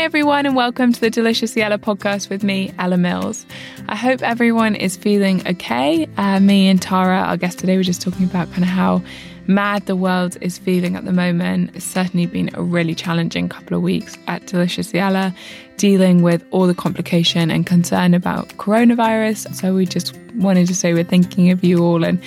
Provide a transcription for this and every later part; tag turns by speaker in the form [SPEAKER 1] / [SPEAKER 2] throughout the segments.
[SPEAKER 1] Everyone, and welcome to the Delicious Ella podcast with me, Ella Mills. I hope everyone is feeling okay. Uh, me and Tara, our guest today, were just talking about kind of how mad the world is feeling at the moment. It's certainly been a really challenging couple of weeks at Delicious Ella, dealing with all the complication and concern about coronavirus. So we just wanted to say we're thinking of you all and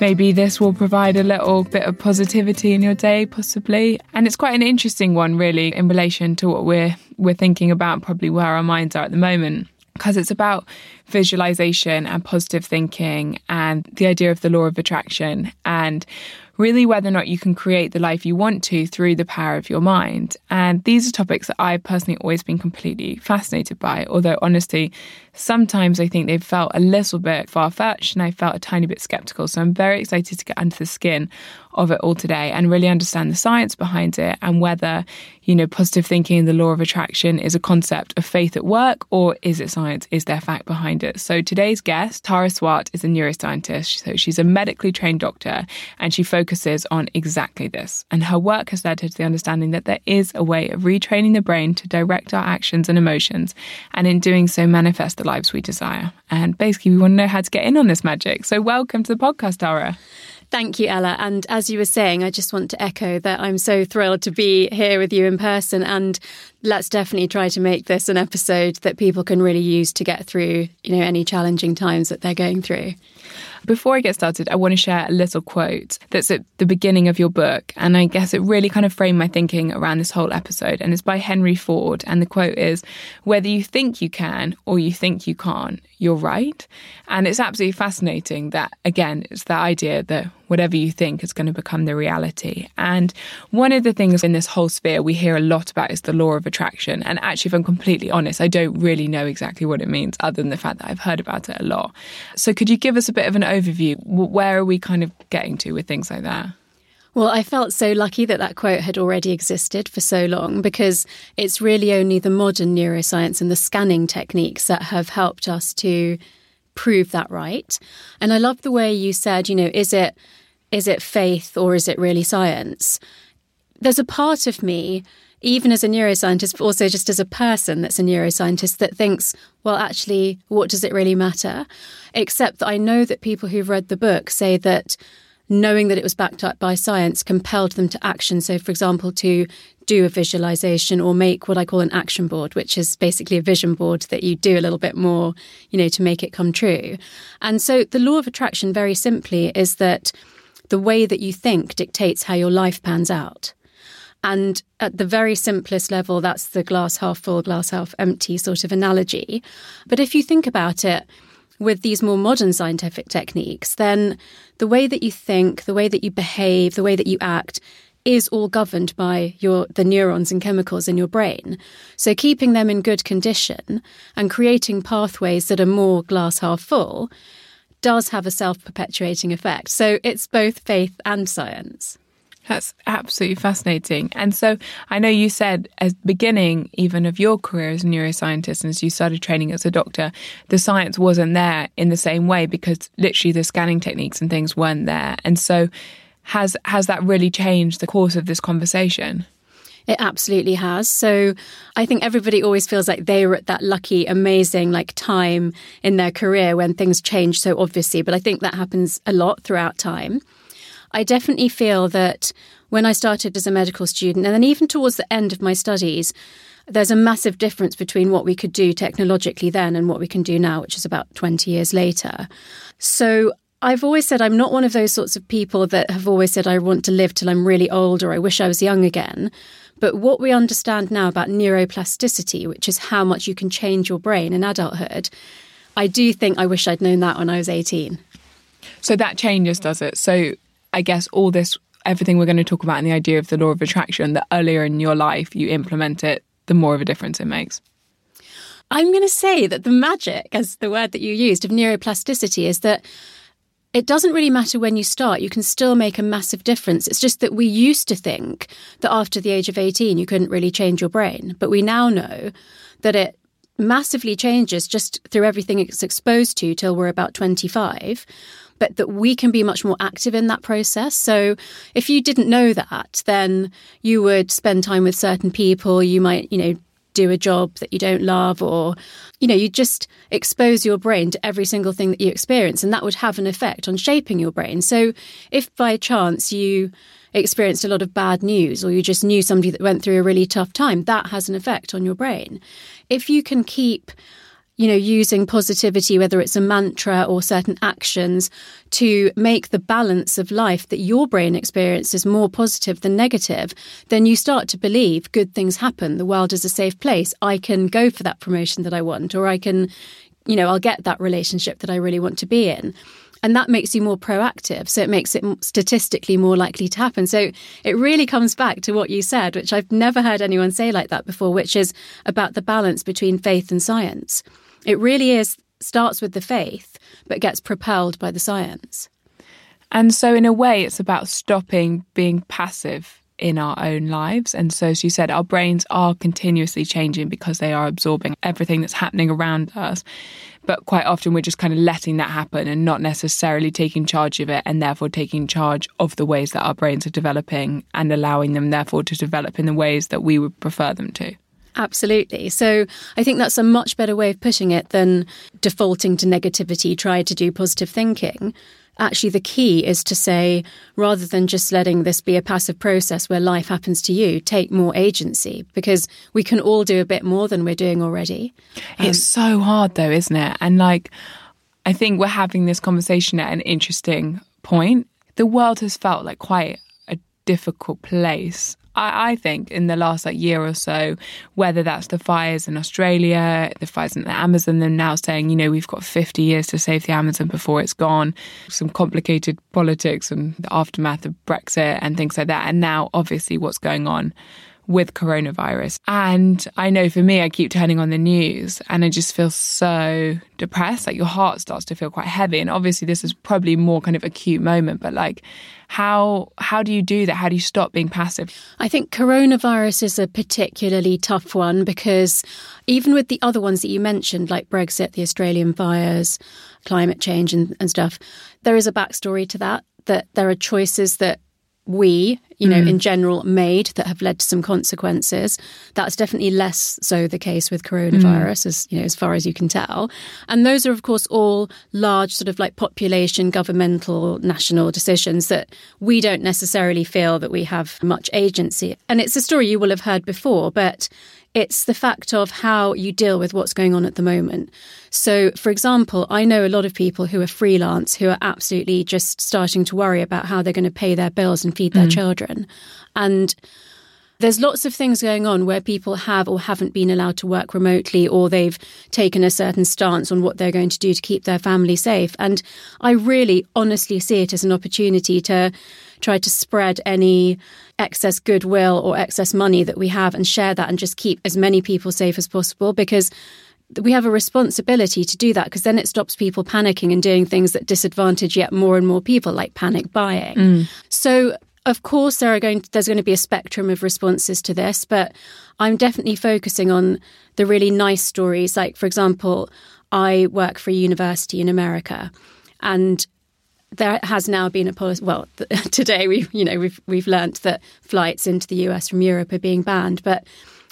[SPEAKER 1] maybe this will provide a little bit of positivity in your day possibly and it's quite an interesting one really in relation to what we're we're thinking about probably where our minds are at the moment because it's about visualization and positive thinking and the idea of the law of attraction and really whether or not you can create the life you want to through the power of your mind. And these are topics that I've personally always been completely fascinated by, although honestly, sometimes I think they've felt a little bit far fetched and I felt a tiny bit skeptical. So I'm very excited to get under the skin of it all today and really understand the science behind it and whether, you know, positive thinking and the law of attraction is a concept of faith at work or is it science? Is there fact behind it? So today's guest, Tara Swart, is a neuroscientist. So she's a medically trained doctor and she focuses on exactly this. And her work has led her to the understanding that there is a way of retraining the brain to direct our actions and emotions and in doing so manifest the lives we desire. And basically, we want to know how to get in on this magic. So welcome to the podcast, Tara.
[SPEAKER 2] Thank you, Ella. And as you were saying, I just want to echo that I'm so thrilled to be here with you in person. And let's definitely try to make this an episode that people can really use to get through, you know, any challenging times that they're going through.
[SPEAKER 1] Before I get started, I want to share a little quote that's at the beginning of your book. And I guess it really kind of framed my thinking around this whole episode. And it's by Henry Ford. And the quote is Whether you think you can or you think you can't, you're right. And it's absolutely fascinating that, again, it's that idea that whatever you think is going to become the reality. And one of the things in this whole sphere we hear a lot about is the law of attraction. And actually, if I'm completely honest, I don't really know exactly what it means other than the fact that I've heard about it a lot. So could you give us a bit of an overview? Where are we kind of getting to with things like that?
[SPEAKER 2] Well, I felt so lucky that that quote had already existed for so long because it's really only the modern neuroscience and the scanning techniques that have helped us to prove that right. And I love the way you said, you know, is it is it faith or is it really science? There's a part of me even as a neuroscientist, but also just as a person that's a neuroscientist that thinks, well, actually, what does it really matter? Except that I know that people who've read the book say that knowing that it was backed up by science compelled them to action. So, for example, to do a visualization or make what I call an action board, which is basically a vision board that you do a little bit more, you know, to make it come true. And so the law of attraction, very simply, is that the way that you think dictates how your life pans out. And at the very simplest level, that's the glass half full, glass half empty sort of analogy. But if you think about it with these more modern scientific techniques, then the way that you think, the way that you behave, the way that you act is all governed by your the neurons and chemicals in your brain. So keeping them in good condition and creating pathways that are more glass half full does have a self-perpetuating effect. So it's both faith and science.
[SPEAKER 1] That's absolutely fascinating. And so I know you said at the beginning, even of your career as a neuroscientist, and as you started training as a doctor, the science wasn't there in the same way because literally the scanning techniques and things weren't there. And so has has that really changed the course of this conversation?
[SPEAKER 2] It absolutely has. So I think everybody always feels like they were at that lucky, amazing like time in their career when things change so obviously. But I think that happens a lot throughout time. I definitely feel that when I started as a medical student, and then even towards the end of my studies, there's a massive difference between what we could do technologically then and what we can do now, which is about 20 years later. So I've always said I'm not one of those sorts of people that have always said I want to live till I'm really old or I wish I was young again. But what we understand now about neuroplasticity, which is how much you can change your brain in adulthood, I do think I wish I'd known that when I was 18.
[SPEAKER 1] So that changes, does it? So I guess all this, everything we're going to talk about in the idea of the law of attraction, the earlier in your life you implement it, the more of a difference it makes.
[SPEAKER 2] I'm going to say that the magic, as the word that you used, of neuroplasticity is that it doesn't really matter when you start. You can still make a massive difference. It's just that we used to think that after the age of 18, you couldn't really change your brain. But we now know that it massively changes just through everything it's exposed to till we're about 25 but that we can be much more active in that process. So if you didn't know that, then you would spend time with certain people. You might, you know, do a job that you don't love or you know you just expose your brain to every single thing that you experience and that would have an effect on shaping your brain. So if by chance you experienced a lot of bad news or you just knew somebody that went through a really tough time that has an effect on your brain. If you can keep you know, using positivity, whether it's a mantra or certain actions, to make the balance of life that your brain experiences more positive than negative, then you start to believe good things happen. The world is a safe place. I can go for that promotion that I want, or I can, you know, I'll get that relationship that I really want to be in. And that makes you more proactive. So it makes it statistically more likely to happen. So it really comes back to what you said, which I've never heard anyone say like that before, which is about the balance between faith and science. It really is starts with the faith, but gets propelled by the science.
[SPEAKER 1] And so, in a way, it's about stopping being passive in our own lives. And so, as you said, our brains are continuously changing because they are absorbing everything that's happening around us. But quite often, we're just kind of letting that happen and not necessarily taking charge of it, and therefore taking charge of the ways that our brains are developing and allowing them, therefore, to develop in the ways that we would prefer them to.
[SPEAKER 2] Absolutely. So I think that's a much better way of putting it than defaulting to negativity, try to do positive thinking. Actually, the key is to say, rather than just letting this be a passive process where life happens to you, take more agency because we can all do a bit more than we're doing already.
[SPEAKER 1] Um, it's so hard, though, isn't it? And like, I think we're having this conversation at an interesting point. The world has felt like quite a difficult place I, I, think in the last like year or so, whether that's the fires in Australia, the fires in the Amazon, they're now saying, you know, we've got 50 years to save the Amazon before it's gone. Some complicated politics and the aftermath of Brexit and things like that. And now, obviously, what's going on with coronavirus. And I know for me, I keep turning on the news and I just feel so depressed. Like your heart starts to feel quite heavy. And obviously, this is probably more kind of acute moment, but like, how how do you do that? How do you stop being passive?
[SPEAKER 2] I think coronavirus is a particularly tough one because even with the other ones that you mentioned, like Brexit, the Australian fires, climate change, and, and stuff, there is a backstory to that. That there are choices that we, you know, mm. in general, made that have led to some consequences. That's definitely less so the case with coronavirus, mm. as you know, as far as you can tell. And those are, of course, all large, sort of like population, governmental, national decisions that we don't necessarily feel that we have much agency. And it's a story you will have heard before, but it's the fact of how you deal with what's going on at the moment. So, for example, I know a lot of people who are freelance who are absolutely just starting to worry about how they're going to pay their bills and feed their mm. children. And there's lots of things going on where people have or haven't been allowed to work remotely or they've taken a certain stance on what they're going to do to keep their family safe. And I really honestly see it as an opportunity to try to spread any excess goodwill or excess money that we have and share that and just keep as many people safe as possible because we have a responsibility to do that because then it stops people panicking and doing things that disadvantage yet more and more people like panic buying. Mm. So of course, there are going to, there's going to be a spectrum of responses to this, but I'm definitely focusing on the really nice stories. Like, for example, I work for a university in America, and there has now been a policy. Well, today we, you know, we've we've learnt that flights into the US from Europe are being banned, but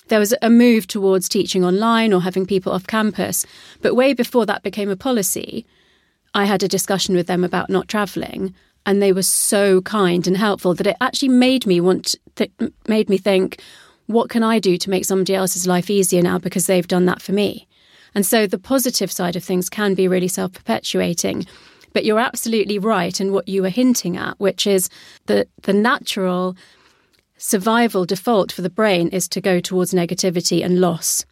[SPEAKER 2] there was a move towards teaching online or having people off campus. But way before that became a policy, I had a discussion with them about not travelling and they were so kind and helpful that it actually made me want th- made me think what can I do to make somebody else's life easier now because they've done that for me. And so the positive side of things can be really self-perpetuating. But you're absolutely right in what you were hinting at, which is that the natural survival default for the brain is to go towards negativity and loss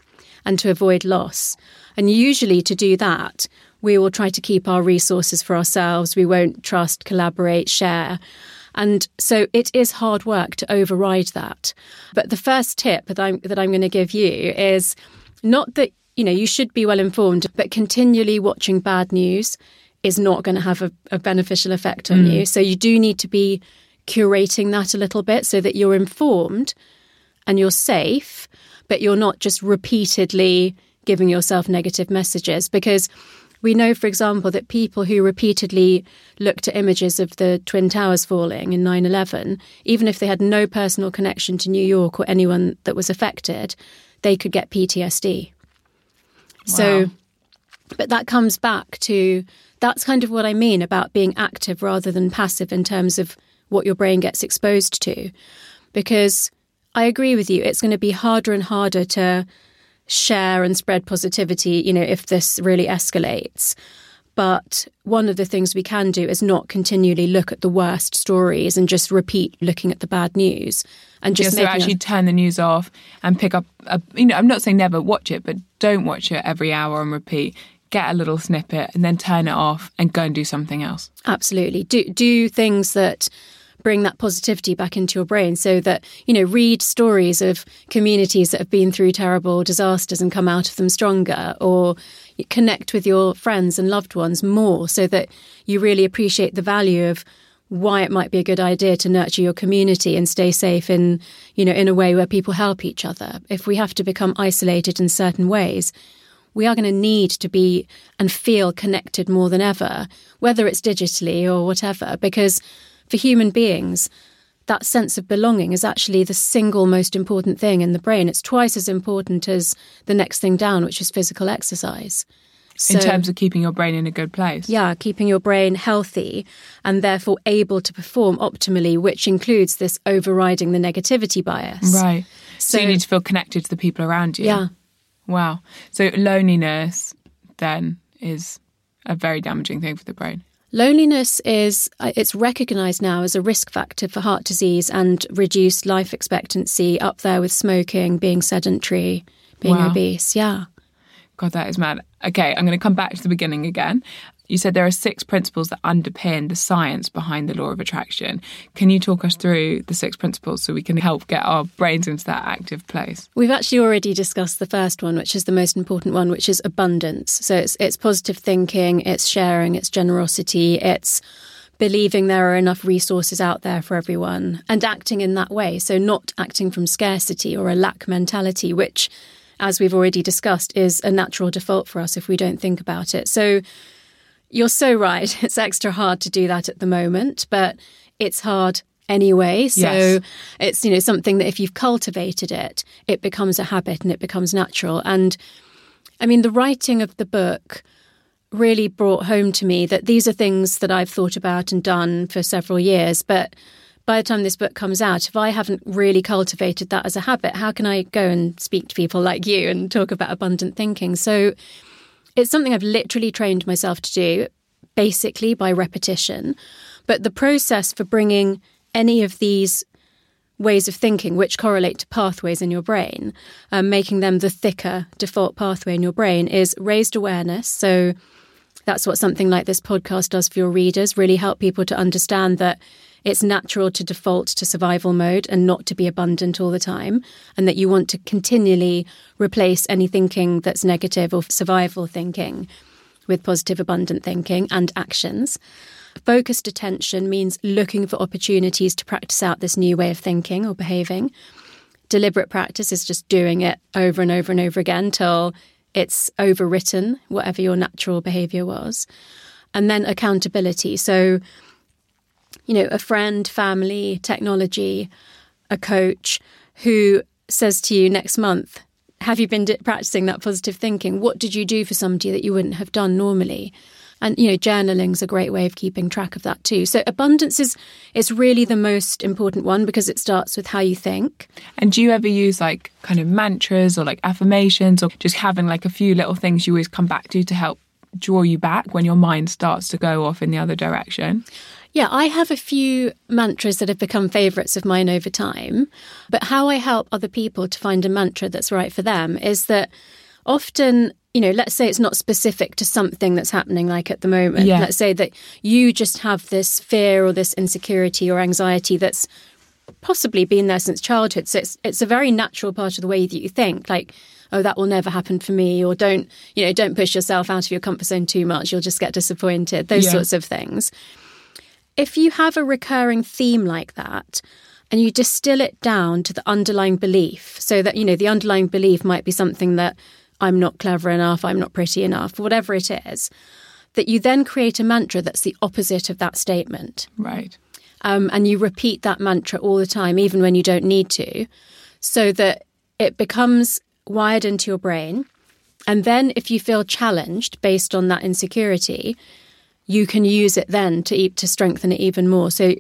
[SPEAKER 2] and to avoid loss. And usually to do that, we will try to keep our resources for ourselves. We won't trust, collaborate, share. And so it is hard work to override that. But the first tip that I'm, that I'm going to give you is not that, you know, you should be well informed, but continually watching bad news is not going to have a, a beneficial effect on mm. you. So you do need to be curating that a little bit so that you're informed and you're safe, but you're not just repeatedly giving yourself negative messages because we know, for example, that people who repeatedly looked at images of the Twin Towers falling in 9 11, even if they had no personal connection to New York or anyone that was affected, they could get PTSD. So, but that comes back to that's kind of what I mean about being active rather than passive in terms of what your brain gets exposed to. Because I agree with you, it's going to be harder and harder to share and spread positivity, you know, if this really escalates. But one of the things we can do is not continually look at the worst stories and just repeat looking at the bad news and
[SPEAKER 1] Yeah,
[SPEAKER 2] just
[SPEAKER 1] so actually
[SPEAKER 2] a-
[SPEAKER 1] turn the news off and pick up a, you know i'm not saying never watch it but don't watch it every hour and repeat get a little snippet and then turn it off and go and do something else
[SPEAKER 2] Absolutely. Do do things that bring that positivity back into your brain so that, you know, read stories of communities that have been through terrible disasters and come out of them stronger or connect with your friends and loved ones more so that you really appreciate the value of why it might be a good idea to nurture your community and stay safe in, you know, in a way where people help each other. If we have to become isolated in certain ways, we are going to need to be and feel connected more than ever, whether it's digitally or whatever, because for human beings, that sense of belonging is actually the single most important thing in the brain. It's twice as important as the next thing down, which is physical exercise.
[SPEAKER 1] in terms of keeping your brain in a good place
[SPEAKER 2] yeah, keeping your brain healthy and therefore able to perform optimally, which includes this overriding the negativity bias.
[SPEAKER 1] right so,
[SPEAKER 2] So-
[SPEAKER 1] you need to feel connected to the people around you
[SPEAKER 2] Yeah.
[SPEAKER 1] Wow so loneliness then is a very damaging thing for the brain
[SPEAKER 2] Loneliness is uh, it's recognized now as a risk factor for heart disease and reduced life expectancy up there with smoking, being sedentary, being
[SPEAKER 1] Wow.
[SPEAKER 2] obese. Yeah.
[SPEAKER 1] God, that is mad. Okay, I'm going to come back to the beginning again. You said there are six principles that underpin the science behind the law of attraction. Can you talk us through the six principles so we can help get our brains into that active place?
[SPEAKER 2] We've actually already discussed the first one, which is the most important one, which is abundance. So it's it's positive thinking, it's sharing, it's generosity, it's believing there are enough resources out there for everyone and acting in that way. So not acting from scarcity or a lack mentality, which as we've already discussed is a natural default for us if we don't think about it. So you're so right. It's extra hard to do that at the moment, but it's hard anyway. So
[SPEAKER 1] Yes.
[SPEAKER 2] it's you know something that if you've cultivated it, it becomes a habit and it becomes natural. And I mean, the writing of the book really brought home to me that these are things that I've thought about and done for several years, but by the time this book comes out, if I haven't really cultivated that as a habit, how can I go and speak to people like you and talk about abundant thinking? So it's something I've literally trained myself to do, basically by repetition. But the process for bringing any of these ways of thinking, which correlate to pathways in your brain, um, making them the thicker default pathway in your brain, is raised awareness. So that's what something like this podcast does for your readers really help people to understand that it's natural to default to survival mode and not to be abundant all the time, and that you want to continually replace any thinking that's negative or survival thinking with positive, abundant thinking and actions. Focused attention means looking for opportunities to practice out this new way of thinking or behaving. Deliberate practice is just doing it over and over and over again till it's overwritten, whatever your natural behavior was. And then accountability. So, you know, a friend, family, technology, a coach who says to you next month, Have you been practicing that positive thinking? What did you do for somebody that you wouldn't have done normally? And you know, journaling's a great way of keeping track of that too. So abundance is is really the most important one because it starts with how you think.
[SPEAKER 1] And do you ever use like kind of mantras or like affirmations or just having like a few little things you always come back to to help draw you back when your mind starts to go off in the other direction?
[SPEAKER 2] Yeah, I have a few mantras that have become favourites of mine over time. But how I help other people to find a mantra that's right for them is that often, you know, let's say it's not specific to something that's happening like at the moment.
[SPEAKER 1] Yeah.
[SPEAKER 2] Let's say that you just have this fear or this insecurity or anxiety that's possibly been there since childhood. So it's it's a very natural part of the way that you think, like, oh, that will never happen for me, or don't, you know, don't push yourself out of your comfort zone too much. You'll just get disappointed. Those
[SPEAKER 1] Yeah.
[SPEAKER 2] sorts of things. If you have a recurring theme like that, and you distill it down to the underlying belief, so that, you know, the underlying belief might be something that I'm not clever enough, I'm not pretty enough, whatever it is, that you then create a mantra that's the opposite of that statement
[SPEAKER 1] Right.
[SPEAKER 2] um, and you repeat that mantra all the time, even when you don't need to, so that it becomes wired into your brain. And then if you feel challenged based on that insecurity, you can use it then to to strengthen it even more. So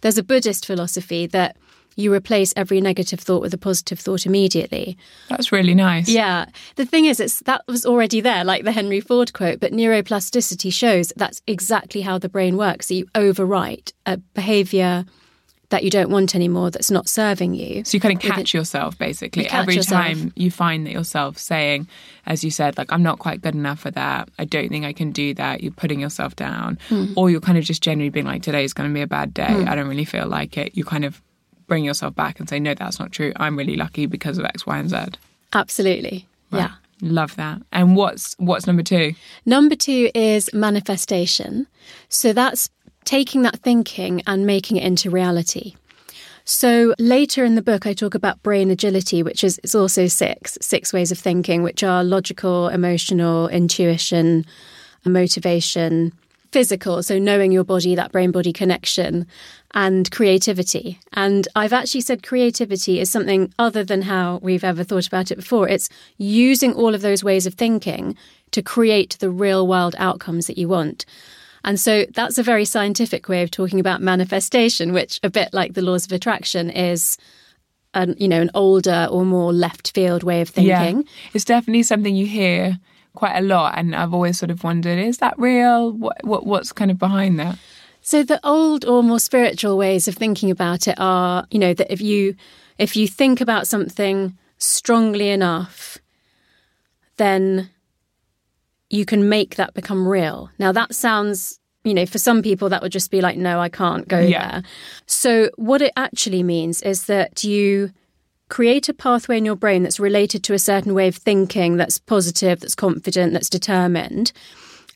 [SPEAKER 2] there's a Buddhist philosophy that you replace every negative thought with a positive thought immediately.
[SPEAKER 1] That's really nice.
[SPEAKER 2] Yeah. The thing is, it's that was already there, like the Henry Ford quote, but neuroplasticity shows that's exactly how the brain works. So you overwrite a behavior that you don't want anymore that's not serving you.
[SPEAKER 1] So you kind of catch yourself basically.
[SPEAKER 2] You catch
[SPEAKER 1] Every
[SPEAKER 2] yourself.
[SPEAKER 1] time you find that yourself saying, as you said, like, I'm not quite good enough for that. I don't think I can do that. You're putting yourself down.
[SPEAKER 2] Hmm.
[SPEAKER 1] Or you're kind of just generally being like, today's going to be a bad day. I don't really feel like it. You kind of bring yourself back and say, no, that's not true. I'm really lucky because of X, Y, and Z.
[SPEAKER 2] Absolutely.
[SPEAKER 1] Right.
[SPEAKER 2] Yeah.
[SPEAKER 1] Love that. And what's what's number two?
[SPEAKER 2] Number two is manifestation. So that's taking that thinking and making it into reality. So later in the book, I talk about brain agility, which is it's also six six ways of thinking, which are logical, emotional, intuition, motivation, physical. So knowing your body, that brain body connection, and creativity. And I've actually said creativity is something other than how we've ever thought about it before. It's using all of those ways of thinking to create the real world outcomes that you want. And so that's a very scientific way of talking about manifestation, which a bit like the laws of attraction is an you know an older or more left field way of thinking. Yeah.
[SPEAKER 1] It's definitely something you hear quite a lot, and I've always sort of wondered: is that real? What, what what's kind of behind that?
[SPEAKER 2] So the old or more spiritual ways of thinking about it are, you know, that if you if you think about something strongly enough, then you can make that become real. Now that sounds, you know, for some people that would just be like, no, I can't go
[SPEAKER 1] Yeah.
[SPEAKER 2] there. So what it actually means is that you create a pathway in your brain that's related to a certain way of thinking that's positive, that's confident, that's determined.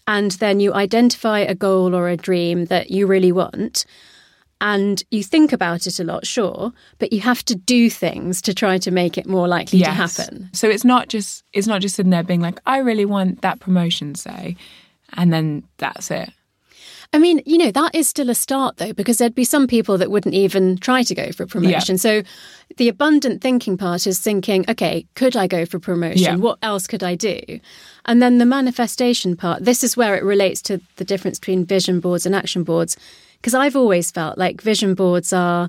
[SPEAKER 2] And then you identify a goal or a dream that you really want. And you think about it a lot, sure, but you have to do things to try to make it more likely to happen.
[SPEAKER 1] So it's not just it's not just sitting there being like, I really want that promotion, say, and then that's it.
[SPEAKER 2] I mean, you know, that is still a start though, because there'd be some people that wouldn't even try to go for a promotion. So the abundant thinking part is thinking, okay, could I go for promotion?
[SPEAKER 1] Yeah.
[SPEAKER 2] What else could I do? And then the manifestation part, this is where it relates to the difference between vision boards and action boards. Because I've always felt like vision boards are,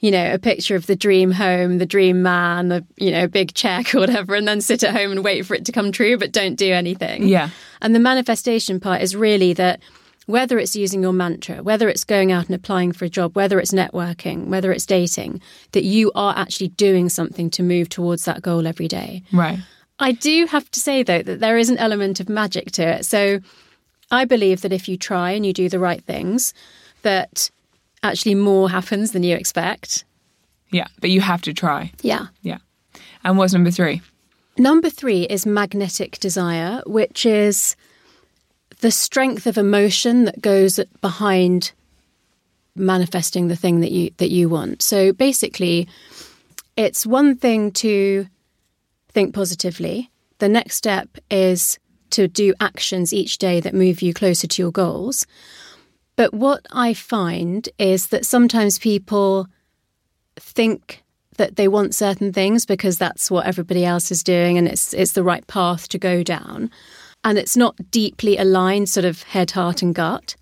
[SPEAKER 2] you know, a picture of the dream home, the dream man, the, you know, big check or whatever, and then sit at home and wait for it to come true, but don't do anything.
[SPEAKER 1] Yeah.
[SPEAKER 2] And the manifestation part is really that whether it's using your mantra, whether it's going out and applying for a job, whether it's networking, whether it's dating, that you are actually doing something to move towards that goal every day.
[SPEAKER 1] Right.
[SPEAKER 2] I do have to say, though, that there is an element of magic to it. So I believe that if you try and you do the right things, that actually more happens than you expect.
[SPEAKER 1] Yeah. But you have to try.
[SPEAKER 2] Yeah.
[SPEAKER 1] Yeah. And what's number three?
[SPEAKER 2] Number three is magnetic desire, which is the strength of emotion that goes behind manifesting the thing that you that you want. So basically, it's one thing to think positively. The next step is to do actions each day that move you closer to your goals. But what I find is that sometimes people think that they want certain things because that's what everybody else is doing and it's it's the right path to go down. And it's not deeply aligned sort of head heart and gut.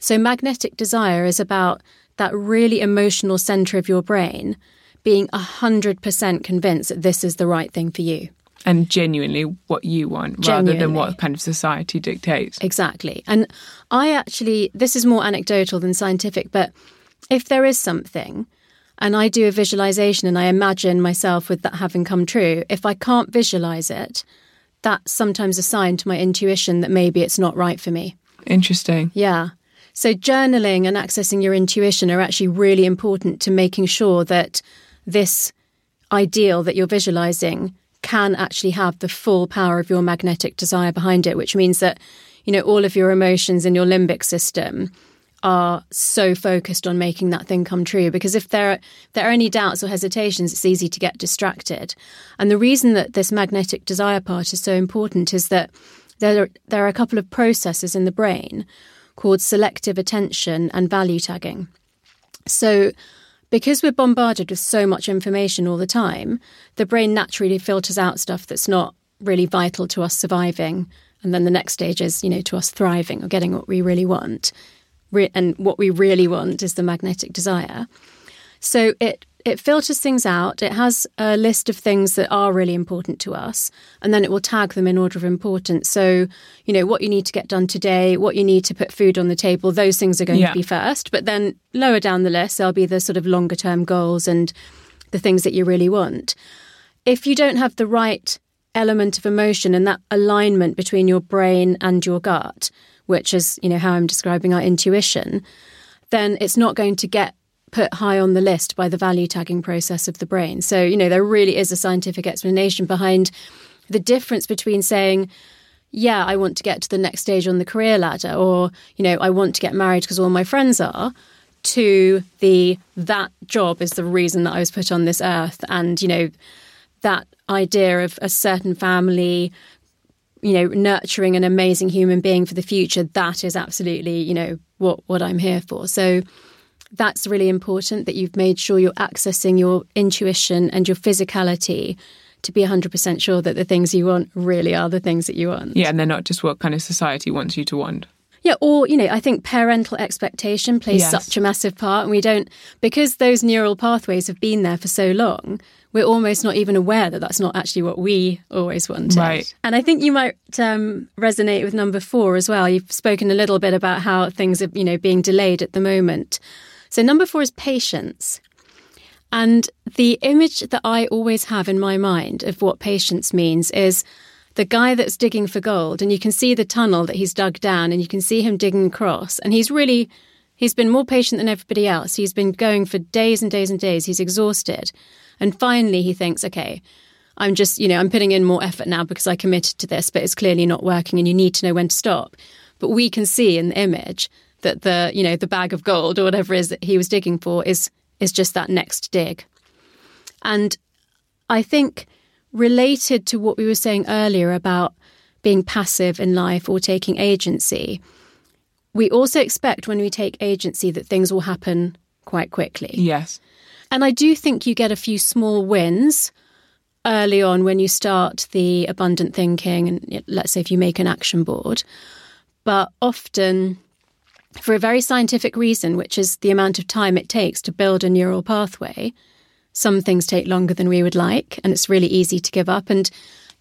[SPEAKER 2] So magnetic desire is about that really emotional center of your brain being 100% convinced that this is the right thing for you
[SPEAKER 1] And genuinely what you want rather than what kind of society dictates.
[SPEAKER 2] Exactly. And I actually, this is more anecdotal than scientific, but if there is something and I do a visualization and I imagine myself with that having come true, if I can't visualize it, that's sometimes a sign to my intuition that maybe it's not right for me.
[SPEAKER 1] Interesting.
[SPEAKER 2] Yeah. So journaling and accessing your intuition are actually really important to making sure that this ideal that you're visualizing can actually have the full power of your magnetic desire behind it, which means that, you know, all of your emotions in your limbic system are so focused on making that thing come true. Because if there are, if there are any doubts or hesitations it's easy to get distracted. And the reason that this magnetic desire part is so important is that there are, there are a couple of processes in the brain called selective attention and value tagging. So because we're bombarded with so much information all the time, the brain naturally filters out stuff that's not really vital to us surviving. And then the next stage is, you know, to us thriving or getting what we really want. Re- and what we really want is the magnetic desire. So it it filters things out. It has a list of things that are really important to us, and then it will tag them in order of importance. So, you know, what you need to get done today, what you need to put food on the table, those things are going
[SPEAKER 1] Yeah.
[SPEAKER 2] to be first. But then lower down the list, there'll be the sort of longer term goals and the things that you really want. If you don't have the right element of emotion and that alignment between your brain and your gut, which is, you know, how I'm describing our intuition, then it's not going to get put high on the list by the value tagging process of the brain. So, you know, there really is a scientific explanation behind the difference between saying, yeah, I want to get to the next stage on the career ladder, or, you know, I want to get married because all my friends are, to the that job is the reason that I was put on this earth. And, you know, that idea of a certain family, you know, nurturing an amazing human being for the future, that is absolutely, you know, what, what I'm here for. So that's really important that you've made sure you're accessing your intuition and your physicality to be 100% sure that the things you want really are the things that you want.
[SPEAKER 1] Yeah, and they're not just what kind of society wants you to want.
[SPEAKER 2] Yeah, or, you know, I think parental expectation plays
[SPEAKER 1] Yes.
[SPEAKER 2] such a massive part. And we don't, because those neural pathways have been there for so long, we're almost not even aware that that's not actually what we always wanted.
[SPEAKER 1] Right.
[SPEAKER 2] And I think you might um, resonate with number four as well. You've spoken a little bit about how things are, you know, being delayed at the moment. So number four is patience. And the image that I always have in my mind of what patience means is the guy that's digging for gold, and you can see the tunnel that he's dug down, and you can see him digging across, and he's really he's been more patient than everybody else. He's been going for days and days and days. He's exhausted, and finally he thinks, okay. I'm just, you know, I'm putting in more effort now because I committed to this, but it's clearly not working and you need to know when to stop. But we can see in the image that the, you know, the bag of gold or whatever it is that he was digging for is is just that next dig. And I think related to what we were saying earlier about being passive in life or taking agency, we also expect when we take agency that things will happen quite quickly.
[SPEAKER 1] Yes.
[SPEAKER 2] And I do think you get a few small wins early on when you start the abundant thinking, and let's say if you make an action board. But often, for a very scientific reason, which is the amount of time it takes to build a neural pathway, some things take longer than we would like, and it's really easy to give up. And,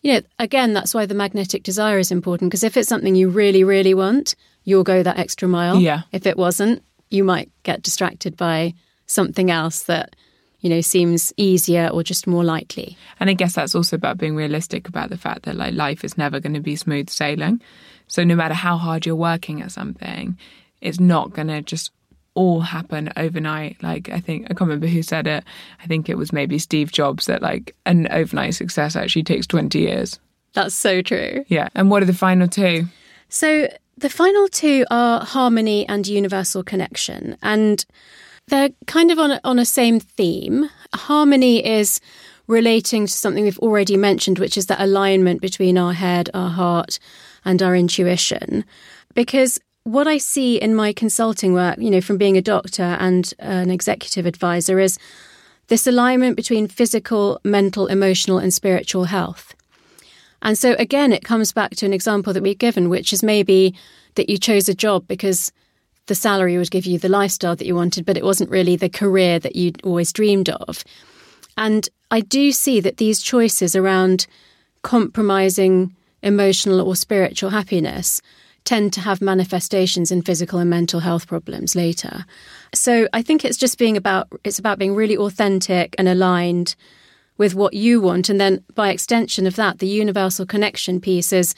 [SPEAKER 2] you know, again, that's why the magnetic desire is important, because if it's something you really, really want, you'll go that extra mile.
[SPEAKER 1] Yeah.
[SPEAKER 2] If it wasn't, you might get distracted by something else that, you know, seems easier or just more likely.
[SPEAKER 1] And I guess that's also about being realistic about the fact that like life is never going to be smooth sailing. So no matter how hard you're working at something, it's not going to just all happen overnight. Like I think I can't remember who said it. I think it was maybe Steve Jobs that like an overnight success actually takes 20 years.
[SPEAKER 2] That's so true.
[SPEAKER 1] Yeah. And what are the final two?
[SPEAKER 2] So the final two are harmony and universal connection, and they're kind of on a, on a same theme. Harmony is relating to something we've already mentioned, which is that alignment between our head, our heart, and our intuition. Because what I see in my consulting work, you know, from being a doctor and an executive advisor, is this alignment between physical, mental, emotional, and spiritual health. And so again, it comes back to an example that we've given, which is maybe that you chose a job because the salary would give you the lifestyle that you wanted, but it wasn't really the career that you'd always dreamed of. And I do see that these choices around compromising emotional or spiritual happiness tend to have manifestations in physical and mental health problems later. So I think it's just being about it's about being really authentic and aligned with what you want and then by extension of that the universal connection piece is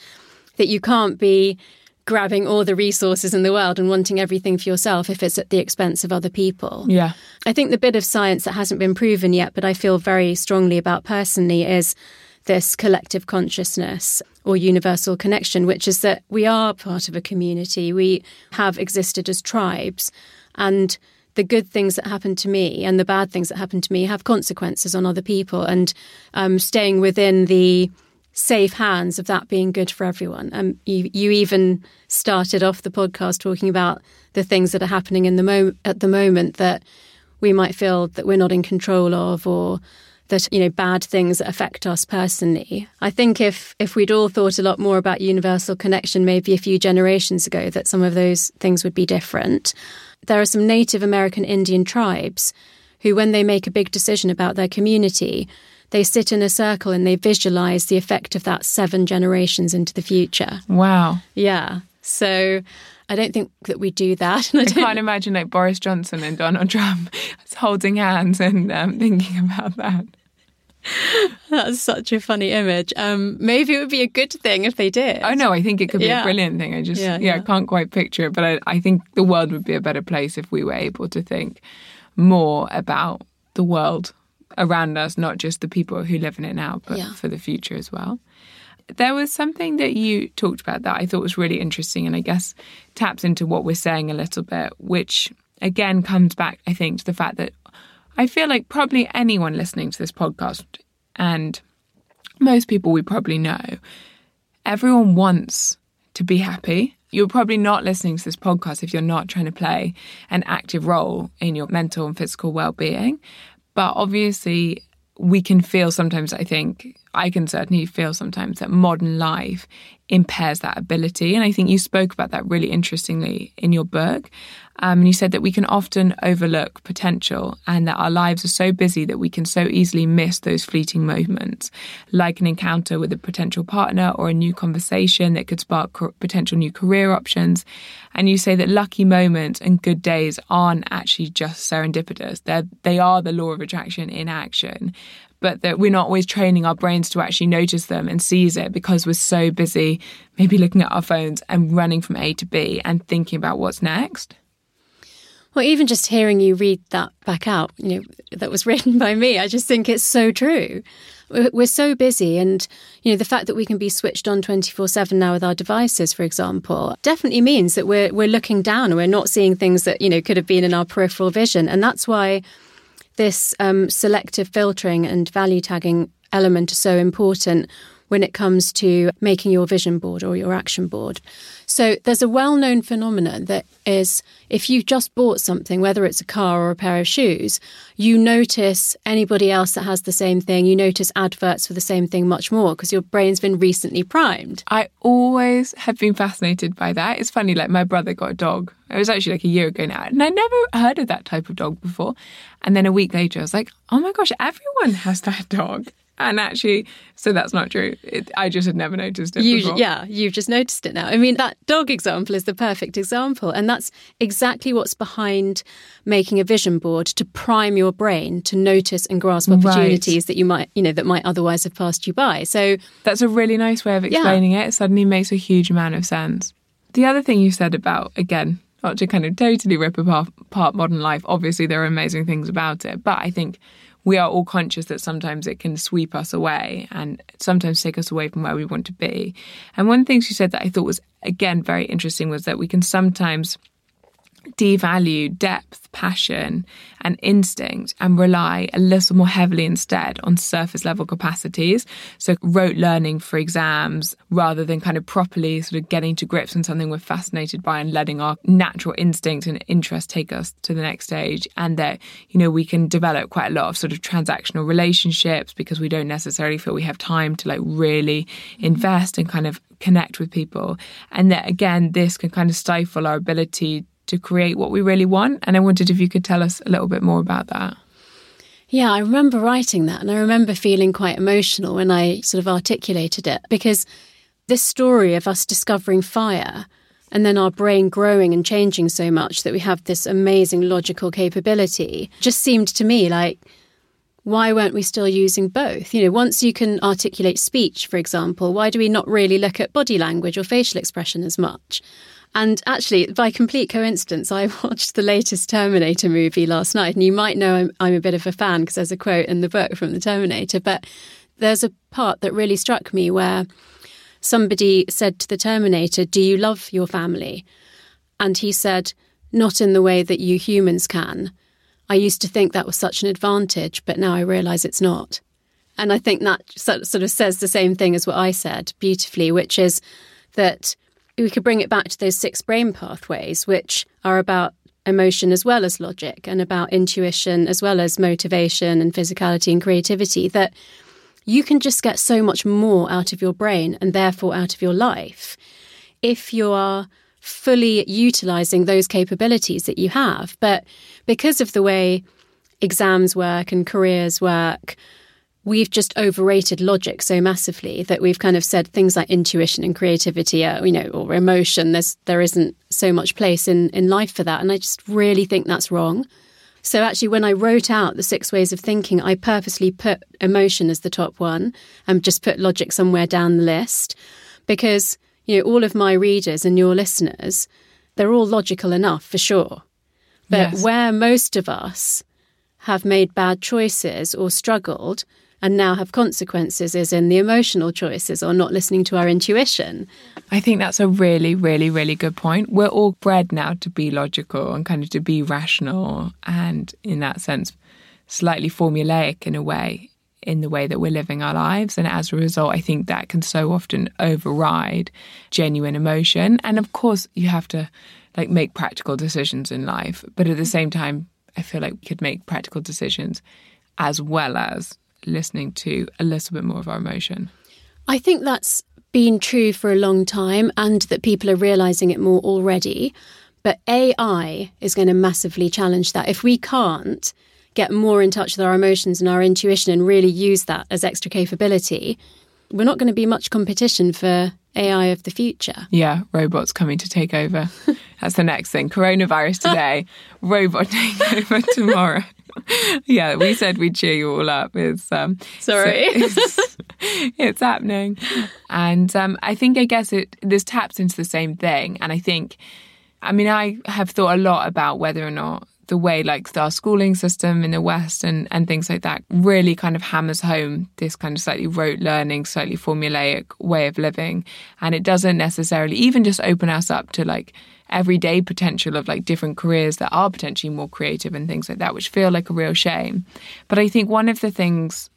[SPEAKER 2] that you can't be grabbing all the resources in the world and wanting everything for yourself if it's at the expense of other people.
[SPEAKER 1] Yeah.
[SPEAKER 2] I think the bit of science that hasn't been proven yet, but I feel very strongly about personally, is this collective consciousness or universal connection, which is that we are part of a community. We have existed as tribes. And the good things that happen to me and the bad things that happen to me have consequences on other people. And um, staying within the safe hands of that being good for everyone. Um, you, you even started off the podcast talking about the things that are happening in the mo- at the moment that we might feel that we're not in control of or that you know bad things that affect us personally. I think if if we'd all thought a lot more about universal connection maybe a few generations ago that some of those things would be different. There are some Native American Indian tribes who when they make a big decision about their community, they sit in a circle and they visualize the effect of that seven generations into the future.
[SPEAKER 1] Wow.
[SPEAKER 2] Yeah. So I don't think that we do that.
[SPEAKER 1] I, I can't imagine like Boris Johnson and Donald Trump holding hands and um, thinking about that.
[SPEAKER 2] That's such a funny image. Um, maybe it would be a good thing if they did.
[SPEAKER 1] Oh no, I think it could be yeah. a brilliant thing. I just yeah, yeah, yeah, I can't quite picture it, but I, I think the world would be a better place if we were able to think more about the world around us, not just the people who live in it now, but for the future as well. There was something that you talked about that I thought was really interesting, and I guess taps into what we're saying a little bit, which again comes back, I think, to the fact that I feel like probably anyone listening to this podcast and most people we probably know, everyone wants to be happy. You're probably not listening to this podcast if you're not trying to play an active role in your mental and physical well being. But obviously, we can feel sometimes, I think, I can certainly feel sometimes that modern life impairs that ability. And I think you spoke about that really interestingly in your book. Um, and you said that we can often overlook potential and that our lives are so busy that we can so easily miss those fleeting moments, like an encounter with a potential partner or a new conversation that could spark co- potential new career options. And you say that lucky moments and good days aren't actually just serendipitous. They're, they are the law of attraction in action but that we're not always training our brains to actually notice them and seize it because we're so busy maybe looking at our phones and running from A to B and thinking about what's next.
[SPEAKER 2] Well, even just hearing you read that back out, you know, that was written by me, I just think it's so true. We're so busy, and you know the fact that we can be switched on twenty four seven now with our devices, for example, definitely means that we're we're looking down and we're not seeing things that you know could have been in our peripheral vision, and that's why this um, selective filtering and value tagging element is so important when it comes to making your vision board or your action board. So there's a well-known phenomenon that is if you've just bought something whether it's a car or a pair of shoes, you notice anybody else that has the same thing, you notice adverts for the same thing much more because your brain's been recently primed.
[SPEAKER 1] I always have been fascinated by that. It's funny like my brother got a dog. It was actually like a year ago now and I never heard of that type of dog before. And then a week later I was like, "Oh my gosh, everyone has that dog." And actually, so that's not true. It, I just had never noticed it
[SPEAKER 2] you,
[SPEAKER 1] before.
[SPEAKER 2] Yeah, you've just noticed it now. I mean, that dog example is the perfect example. And that's exactly what's behind making a vision board to prime your brain to notice and grasp opportunities right. that you might, you know, that might otherwise have passed you by. So
[SPEAKER 1] that's a really nice way of explaining yeah. it. It suddenly makes a huge amount of sense. The other thing you said about, again, not to kind of totally rip apart modern life, obviously there are amazing things about it, but I think we are all conscious that sometimes it can sweep us away and sometimes take us away from where we want to be. And one thing she said that I thought was, again, very interesting was that we can sometimes devalue depth, passion, and instinct and rely a little more heavily instead on surface level capacities. So, rote learning for exams rather than kind of properly sort of getting to grips on something we're fascinated by and letting our natural instinct and interest take us to the next stage. And that, you know, we can develop quite a lot of sort of transactional relationships because we don't necessarily feel we have time to like really invest and kind of connect with people. And that again, this can kind of stifle our ability to create what we really want. And I wondered if you could tell us a little bit more about that.
[SPEAKER 2] Yeah, I remember writing that and I remember feeling quite emotional when I sort of articulated it because this story of us discovering fire and then our brain growing and changing so much that we have this amazing logical capability just seemed to me like why weren't we still using both? You know, once you can articulate speech, for example, why do we not really look at body language or facial expression as much? And actually, by complete coincidence, I watched the latest Terminator movie last night. And you might know I'm, I'm a bit of a fan because there's a quote in the book from the Terminator. But there's a part that really struck me where somebody said to the Terminator, Do you love your family? And he said, Not in the way that you humans can. I used to think that was such an advantage, but now I realize it's not. And I think that sort of says the same thing as what I said beautifully, which is that we could bring it back to those six brain pathways, which are about emotion as well as logic and about intuition as well as motivation and physicality and creativity that you can just get so much more out of your brain and therefore out of your life if you are fully utilizing those capabilities that you have. But because of the way exams work and careers work, we've just overrated logic so massively that we've kind of said things like intuition and creativity are, you know, or emotion, there's there isn't so much place in, in life for that. And I just really think that's wrong. So actually when I wrote out the six ways of thinking, I purposely put emotion as the top one and just put logic somewhere down the list. Because, you know, all of my readers and your listeners, they're all logical enough for sure. But yes. where most of us have made bad choices or struggled and now have consequences is in the emotional choices or not listening to our intuition.
[SPEAKER 1] I think that's a really, really, really good point. We're all bred now to be logical and kind of to be rational and, in that sense, slightly formulaic in a way, in the way that we're living our lives. And as a result, I think that can so often override genuine emotion. And of course, you have to like make practical decisions in life. But at the same time, I feel like we could make practical decisions as well as listening to a little bit more of our emotion.
[SPEAKER 2] I think that's been true for a long time and that people are realizing it more already. But AI is going to massively challenge that. If we can't get more in touch with our emotions and our intuition and really use that as extra capability, we're not going to be much competition for AI of the future.
[SPEAKER 1] Yeah, robots coming to take over. That's the next thing. Coronavirus today, robot taking over tomorrow. yeah, we said we'd cheer you all up. It's um,
[SPEAKER 2] sorry,
[SPEAKER 1] so it's, it's, happening, and um, I think I guess it this taps into the same thing. And I think, I mean, I have thought a lot about whether or not the way like our schooling system in the West and, and things like that really kind of hammers home this kind of slightly rote learning, slightly formulaic way of living. And it doesn't necessarily even just open us up to like everyday potential of like different careers that are potentially more creative and things like that, which feel like a real shame. But I think one of the things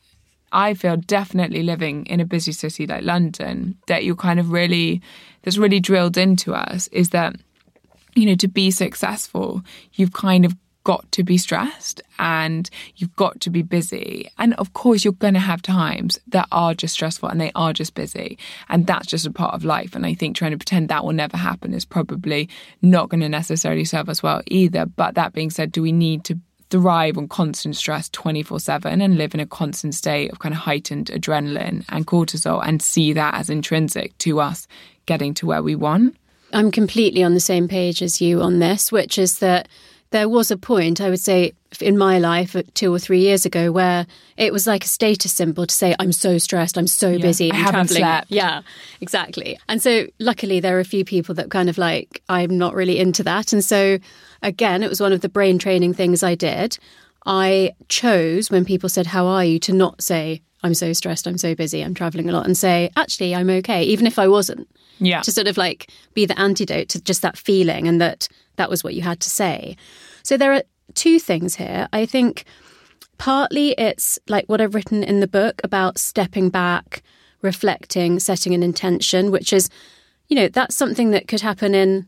[SPEAKER 1] I feel definitely living in a busy city like London that you're kind of really, that's really drilled into us is that you know, to be successful, you've kind of got to be stressed and you've got to be busy. And of course, you're going to have times that are just stressful and they are just busy. And that's just a part of life. And I think trying to pretend that will never happen is probably not going to necessarily serve us well either. But that being said, do we need to thrive on constant stress 24 7 and live in a constant state of kind of heightened adrenaline and cortisol and see that as intrinsic to us getting to where we want?
[SPEAKER 2] I'm completely on the same page as you on this, which is that there was a point, I would say, in my life uh, two or three years ago where it was like a status symbol to say, I'm so stressed, I'm so
[SPEAKER 1] yeah,
[SPEAKER 2] busy,
[SPEAKER 1] I'm I
[SPEAKER 2] traveling.
[SPEAKER 1] Slept.
[SPEAKER 2] Yeah, exactly. And so luckily there are a few people that kind of like, I'm not really into that. And so again, it was one of the brain training things I did. I chose when people said, How are you? to not say, I'm so stressed, I'm so busy, I'm traveling a lot, and say, actually, I'm okay, even if I wasn't.
[SPEAKER 1] Yeah.
[SPEAKER 2] To sort of like be the antidote to just that feeling and that that was what you had to say. So there are two things here. I think partly it's like what I've written in the book about stepping back, reflecting, setting an intention, which is, you know, that's something that could happen in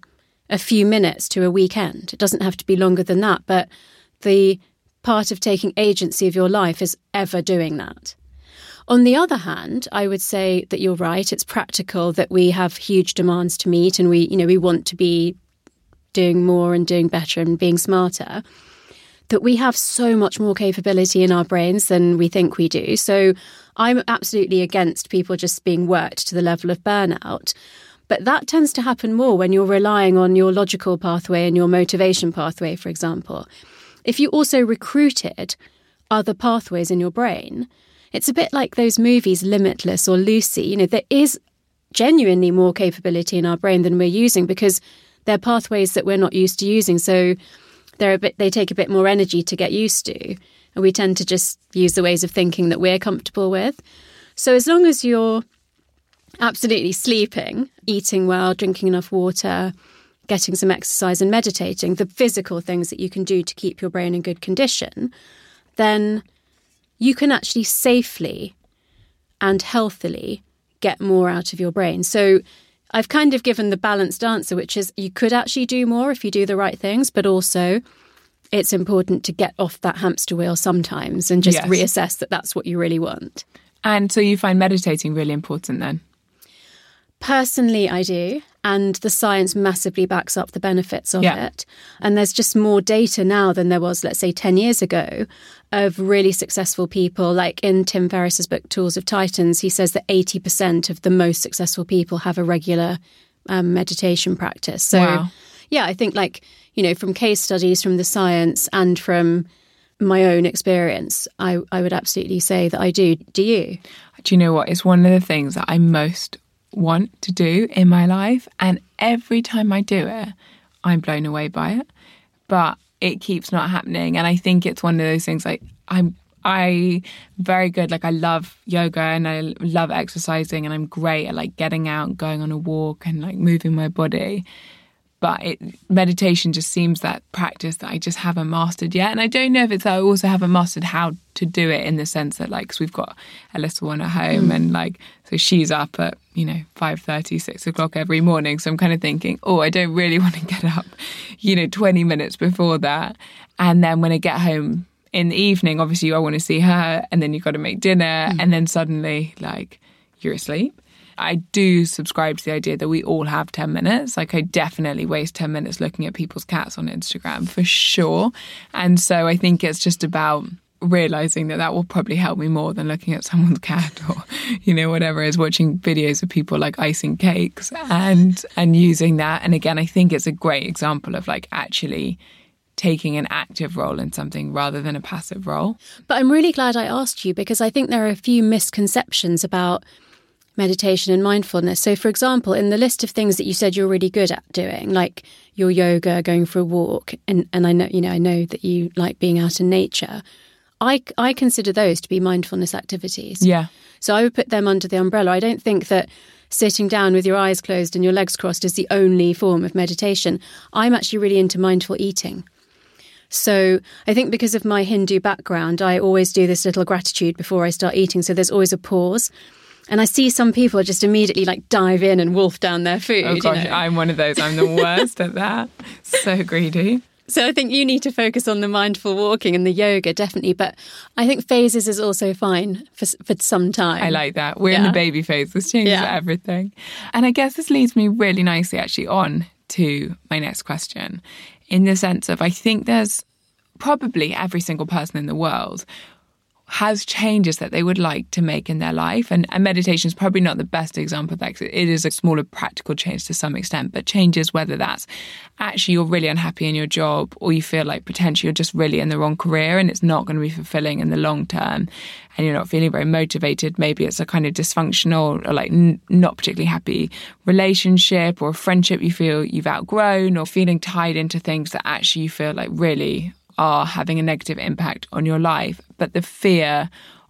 [SPEAKER 2] a few minutes to a weekend. It doesn't have to be longer than that, but the part of taking agency of your life is ever doing that. On the other hand, I would say that you're right. It's practical that we have huge demands to meet and we, you know, we want to be doing more and doing better and being smarter. That we have so much more capability in our brains than we think we do. So I'm absolutely against people just being worked to the level of burnout. But that tends to happen more when you're relying on your logical pathway and your motivation pathway, for example. If you also recruited other pathways in your brain, it's a bit like those movies, Limitless or Lucy. You know, there is genuinely more capability in our brain than we're using because they're pathways that we're not used to using. So they're a bit, they take a bit more energy to get used to. And we tend to just use the ways of thinking that we're comfortable with. So as long as you're absolutely sleeping, eating well, drinking enough water, getting some exercise and meditating, the physical things that you can do to keep your brain in good condition, then you can actually safely and healthily get more out of your brain. So I've kind of given the balanced answer, which is you could actually do more if you do the right things, but also it's important to get off that hamster wheel sometimes and just
[SPEAKER 1] Yes.
[SPEAKER 2] reassess that that's what you really want.
[SPEAKER 1] And so you find meditating really important then?
[SPEAKER 2] Personally, I do. And the science massively backs up the benefits of
[SPEAKER 1] Yeah.
[SPEAKER 2] it. And there's just more data now than there was, let's say, 10 years ago of really successful people. Like in Tim Ferriss's book, Tools of Titans, he says that 80% of the most successful people have a regular um, meditation practice. So,
[SPEAKER 1] Wow.
[SPEAKER 2] yeah, I think, like, you know, from case studies, from the science, and from my own experience, I, I would absolutely say that I do. Do you?
[SPEAKER 1] Do you know what? It's one of the things that I most want to do in my life. And every time I do it, I'm blown away by it. But it keeps not happening. And I think it's one of those things like I'm I very good. Like I love yoga and I love exercising and I'm great at like getting out, and going on a walk and like moving my body. But it meditation just seems that practice that I just haven't mastered yet. And I don't know if it's that I also haven't mastered how to do it in the sense that like, cause we've got a little one at home hmm. and like, so she's up at, you know, 5.30, 6 o'clock every morning. So I'm kind of thinking, oh, I don't really want to get up, you know, 20 minutes before that. And then when I get home in the evening, obviously I want to see her and then you've got to make dinner hmm. and then suddenly like you're asleep. I do subscribe to the idea that we all have 10 minutes. Like, I definitely waste 10 minutes looking at people's cats on Instagram for sure. And so I think it's just about realizing that that will probably help me more than looking at someone's cat or you know whatever is watching videos of people like icing cakes and and using that and again i think it's a great example of like actually taking an active role in something rather than a passive role
[SPEAKER 2] But I'm really glad I asked you because I think there are a few misconceptions about meditation and mindfulness. So, for example, in the list of things that you said you're really good at doing, like your yoga, going for a walk, and, and I know you know I know that you like being out in nature. I I consider those to be mindfulness activities.
[SPEAKER 1] yeah
[SPEAKER 2] So I would put them under the umbrella. I don't think that sitting down with your eyes closed and your legs crossed is the only form of meditation. I'm actually really into mindful eating. So I think because of my Hindu background, I always do this little gratitude before I start eating. So there's always a pause. And I see some people just immediately like dive in and wolf down their food.
[SPEAKER 1] oh
[SPEAKER 2] you
[SPEAKER 1] gosh
[SPEAKER 2] know.
[SPEAKER 1] i'm one of those i'm the worst at that so greedy
[SPEAKER 2] So I think you need to focus on the mindful walking and the yoga, definitely. But I think phases is also fine for, for some time.
[SPEAKER 1] I like that. We're in the baby phase. This changes
[SPEAKER 2] Yeah.
[SPEAKER 1] everything. And I guess this leads me really nicely actually on to my next question in the sense of I think there's probably every single person in the world has changes that they would like to make in their life. And, and meditation is probably not the best example of that 'cause it is a smaller practical change to some extent, but changes whether that's actually you're really unhappy in your job or you feel like potentially you're just really in the wrong career and it's not going to be fulfilling in the long term and you're not feeling very motivated. Maybe it's a kind of dysfunctional or like n- not particularly happy relationship or a friendship you feel you've outgrown or feeling tied into things that actually you feel like really are having a negative impact on your life. But the fear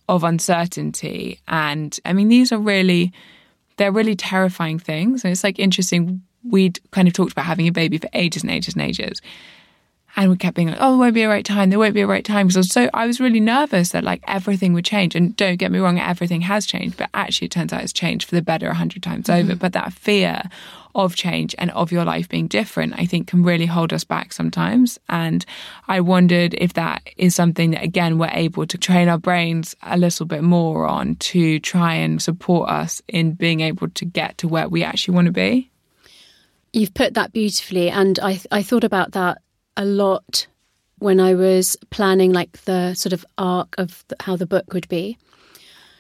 [SPEAKER 1] of uncertainty and I mean these are really they're really terrifying things. And it's like interesting. We'd kind of talked about having a baby for ages and ages and ages. And we kept being like, oh, there won't be a right time. There won't be a right time. So, so I was really nervous that like everything would change. And don't get me wrong, everything has changed. But actually, it turns out it's changed for the better a hundred times over. Mm-hmm. But that fear of change and of your life being different, I think can really hold us back sometimes. And I wondered if that is something that, again, we're able to train our brains a little bit more on to try and support us in being able to get to where we actually want to be.
[SPEAKER 2] You've put that beautifully, and I I thought about that a lot when I was planning like the sort of arc of the, how the book would be.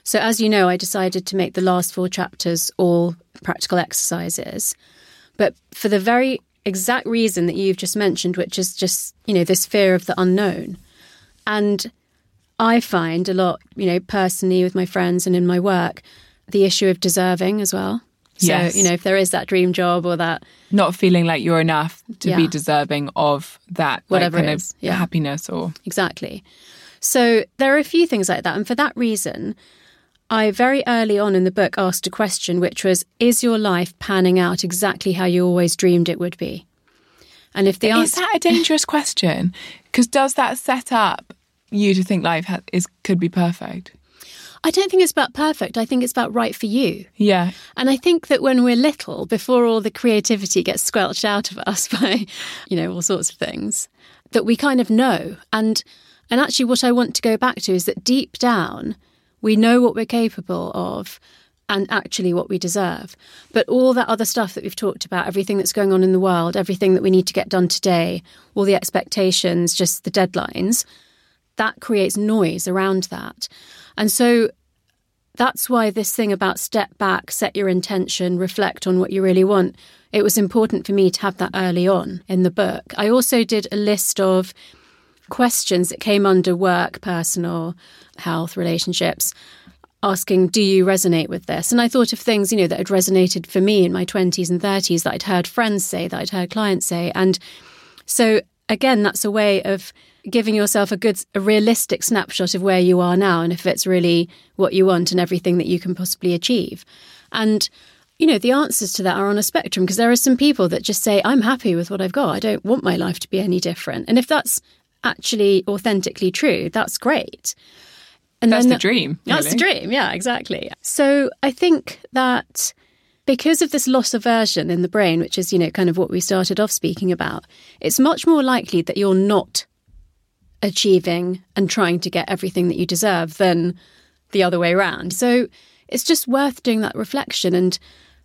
[SPEAKER 2] So as you know, I decided to make the last four chapters all practical exercises, but for the very exact reason that you've just mentioned, which is just you know this fear of the unknown, and I find a lot, you know, personally with my friends and in my work, the issue of deserving as well. So,
[SPEAKER 1] Yes.
[SPEAKER 2] you know, if there is that dream job or that
[SPEAKER 1] Not feeling like you're enough to be deserving of that like,
[SPEAKER 2] Whatever
[SPEAKER 1] kind
[SPEAKER 2] it
[SPEAKER 1] of
[SPEAKER 2] yeah.
[SPEAKER 1] happiness or
[SPEAKER 2] Exactly. So there are a few things like that. And for that reason, I very early on in the book asked a question, which was Is your life panning out exactly how you always dreamed it would be? And if the answer Is
[SPEAKER 1] that a dangerous question? Because does that set up you to think life ha- is could be perfect?
[SPEAKER 2] I don't think it's about perfect. I think it's about right for you.
[SPEAKER 1] Yeah.
[SPEAKER 2] And I think that when we're little, before all the creativity gets squelched out of us by, you know, all sorts of things, that we kind of know. And and actually what I want to go back to is that deep down, we know what we're capable of and actually what we deserve. But all that other stuff that we've talked about, everything that's going on in the world, everything that we need to get done today, all the expectations, just the deadlines, that creates noise around that. And so that's why this thing about step back, set your intention, reflect on what you really want. It was important for me to have that early on in the book. I also did a list of questions that came under work, personal, health, relationships, asking, Do you resonate with this? And I thought of things, you know, that had resonated for me in my 20s and 30s that I'd heard friends say, that I'd heard clients say. And so, again, that's a way of giving yourself a good, a realistic snapshot of where you are now and if it's really what you want and everything that you can possibly achieve. And you know, the answers to that are on a spectrum because there are some people that just say, I'm happy with what I've got. I don't want my life to be any different. And if that's actually authentically true, that's great.
[SPEAKER 1] And that's the dream.
[SPEAKER 2] Really. That's the dream. Yeah, exactly. So I think that because of this loss aversion in the brain, which is, you know, kind of what we started off speaking about, it's much more likely that you're not achieving and trying to get everything that you deserve than the other way around. So it's just worth doing that reflection and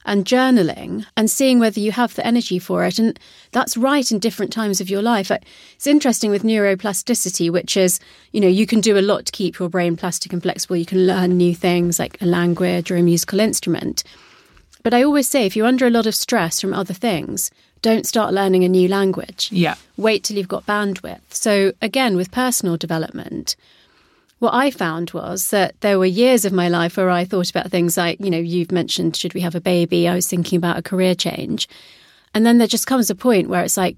[SPEAKER 2] and journaling and seeing whether you have the energy for it. And that's right in different times of your life. It's interesting with neuroplasticity, which is, you know, you can do a lot to keep your brain plastic and flexible. You can learn new things like a language or a musical instrument. But I always say if you're under a lot of stress from other things, don't start learning a new language.
[SPEAKER 1] Yeah.
[SPEAKER 2] Wait till you've got bandwidth. So again, with personal development, what I found was that there were years of my life where I thought about things like, you know, you've mentioned, should we have a baby? I was thinking about a career change. And then there just comes a point where it's like,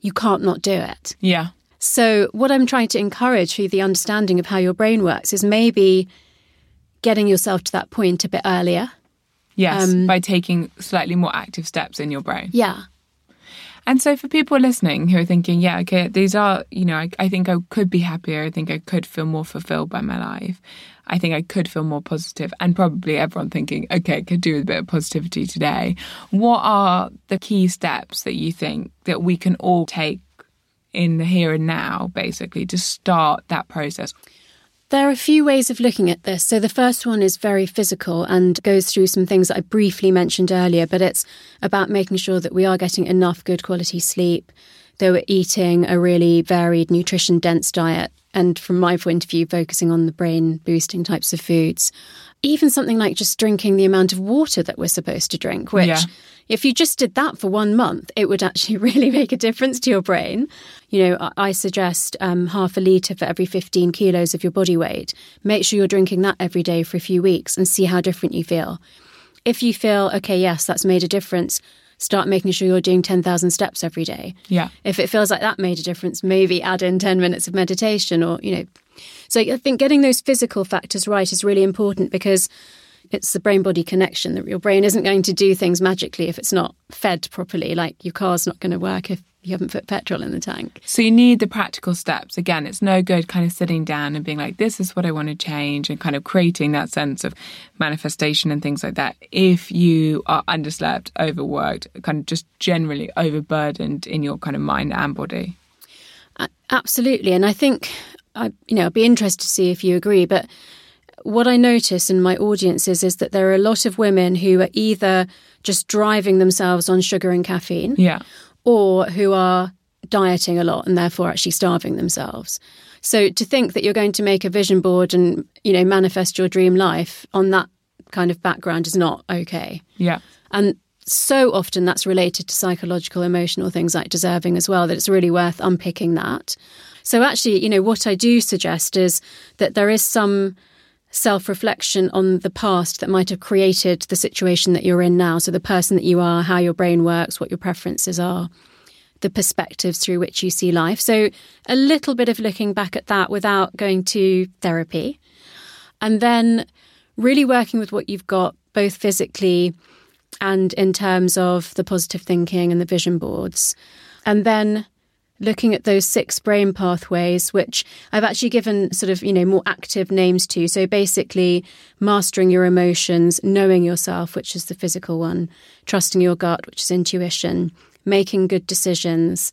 [SPEAKER 2] you can't not do it.
[SPEAKER 1] Yeah.
[SPEAKER 2] So, what I'm trying to encourage through the understanding of how your brain works is maybe getting yourself to that point a bit earlier.
[SPEAKER 1] Yes, um, by taking slightly more active steps in your brain.
[SPEAKER 2] Yeah.
[SPEAKER 1] And so, for people listening who are thinking, yeah, okay, these are, you know, I, I, think I could be happier. I think I could feel more fulfilled by my life. I think I could feel more positive. and probably everyone thinking, okay, I could do with a bit of positivity today. What are the key steps that you think that we can all take in the here and now, basically, to start that process?
[SPEAKER 2] There are a few ways of looking at this. So, the first one is very physical and goes through some things that I briefly mentioned earlier, but it's about making sure that we are getting enough good quality sleep, that we're eating a really varied, nutrition dense diet, and from my point of view, focusing on the brain boosting types of foods. Even something like just drinking the amount of water that we're supposed to drink, which, yeah. If you just did that for one month, it would actually really make a difference to your brain. You know, I suggest um, half a litre for every 15 kilos of your body weight. Make sure you're drinking that every day for a few weeks and see how different you feel. If you feel, okay, yes, that's made a difference, start making sure you're doing 10,000 steps every day.
[SPEAKER 1] Yeah.
[SPEAKER 2] If it feels like that made a difference, maybe add in 10 minutes of meditation or, you know. So I think getting those physical factors right is really important because it's the brain body connection that your brain isn't going to do things magically if it's not fed properly. Like your car's not going to work if you haven't put petrol in the tank.
[SPEAKER 1] So you need the practical steps. Again, it's no good kind of sitting down and being like, this is what I want to change and kind of creating that sense of manifestation and things like that. If you are underslept, overworked, kind of just generally overburdened in your kind of mind and body.
[SPEAKER 2] Absolutely. And I think, I, you know, I'd be interested to see if you agree, but what I notice in my audiences is that there are a lot of women who are either just driving themselves on sugar and caffeine.
[SPEAKER 1] Yeah
[SPEAKER 2] or who are dieting a lot and therefore actually starving themselves. So to think that you're going to make a vision board and, you know, manifest your dream life on that kind of background is not okay.
[SPEAKER 1] Yeah.
[SPEAKER 2] And so often that's related to psychological, emotional things like deserving as well, that it's really worth unpicking that. So actually, you know, what I do suggest is that there is some self reflection on the past that might have created the situation that you're in now. So, the person that you are, how your brain works, what your preferences are, the perspectives through which you see life. So, a little bit of looking back at that without going to therapy. And then really working with what you've got, both physically and in terms of the positive thinking and the vision boards. And then looking at those six brain pathways, which I've actually given sort of, you know, more active names to. So basically, mastering your emotions, knowing yourself, which is the physical one, trusting your gut, which is intuition, making good decisions,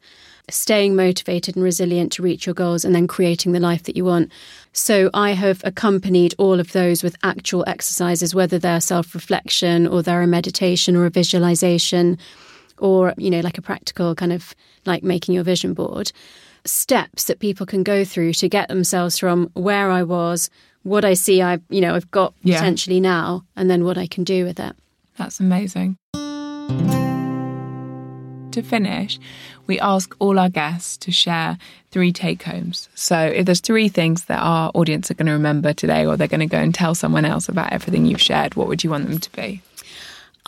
[SPEAKER 2] staying motivated and resilient to reach your goals, and then creating the life that you want. So I have accompanied all of those with actual exercises, whether they're self reflection or they're a meditation or a visualization or, you know, like a practical kind of like making your vision board, steps that people can go through to get themselves from where I was, what I see I, you know, I've got yeah. potentially now, and then what I can do with it.
[SPEAKER 1] That's amazing. To finish, we ask all our guests to share three take homes. So, if there's three things that our audience are going to remember today, or they're going to go and tell someone else about everything you've shared, what would you want them to be?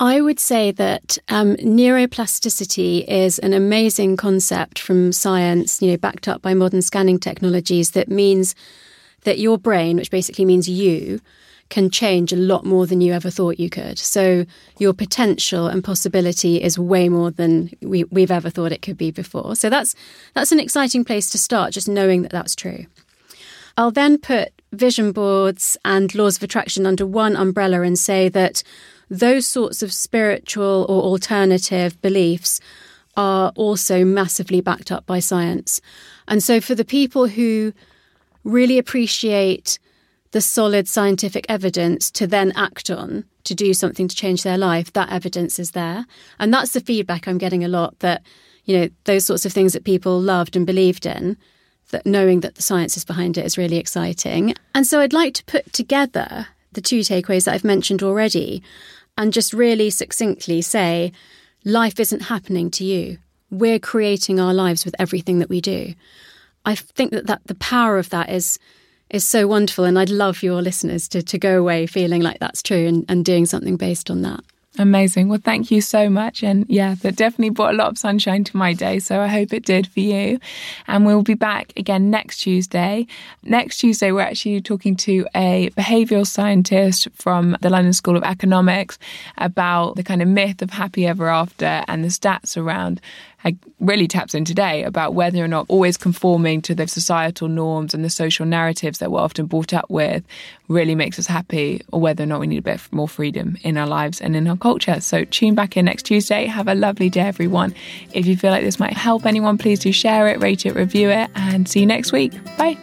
[SPEAKER 2] I would say that um, neuroplasticity is an amazing concept from science, you know, backed up by modern scanning technologies that means that your brain, which basically means you, can change a lot more than you ever thought you could. So your potential and possibility is way more than we, we've ever thought it could be before. So that's that's an exciting place to start, just knowing that that's true. I'll then put vision boards and laws of attraction under one umbrella and say that those sorts of spiritual or alternative beliefs are also massively backed up by science. And so, for the people who really appreciate the solid scientific evidence to then act on to do something to change their life, that evidence is there. And that's the feedback I'm getting a lot that, you know, those sorts of things that people loved and believed in, that knowing that the science is behind it is really exciting. And so I'd like to put together the two takeaways that I've mentioned already and just really succinctly say, life isn't happening to you. We're creating our lives with everything that we do. I think that, that the power of that is is so wonderful and I'd love your listeners to, to go away feeling like that's true and, and doing something based on that.
[SPEAKER 1] Amazing. Well, thank you so much. And yeah, that definitely brought a lot of sunshine to my day. So I hope it did for you. And we'll be back again next Tuesday. Next Tuesday, we're actually talking to a behavioral scientist from the London School of Economics about the kind of myth of happy ever after and the stats around really taps in today about whether or not always conforming to the societal norms and the social narratives that we're often brought up with really makes us happy, or whether or not we need a bit more freedom in our lives and in our culture. So tune back in next Tuesday. Have a lovely day, everyone. If you feel like this might help anyone, please do share it, rate it, review it, and see you next week. Bye.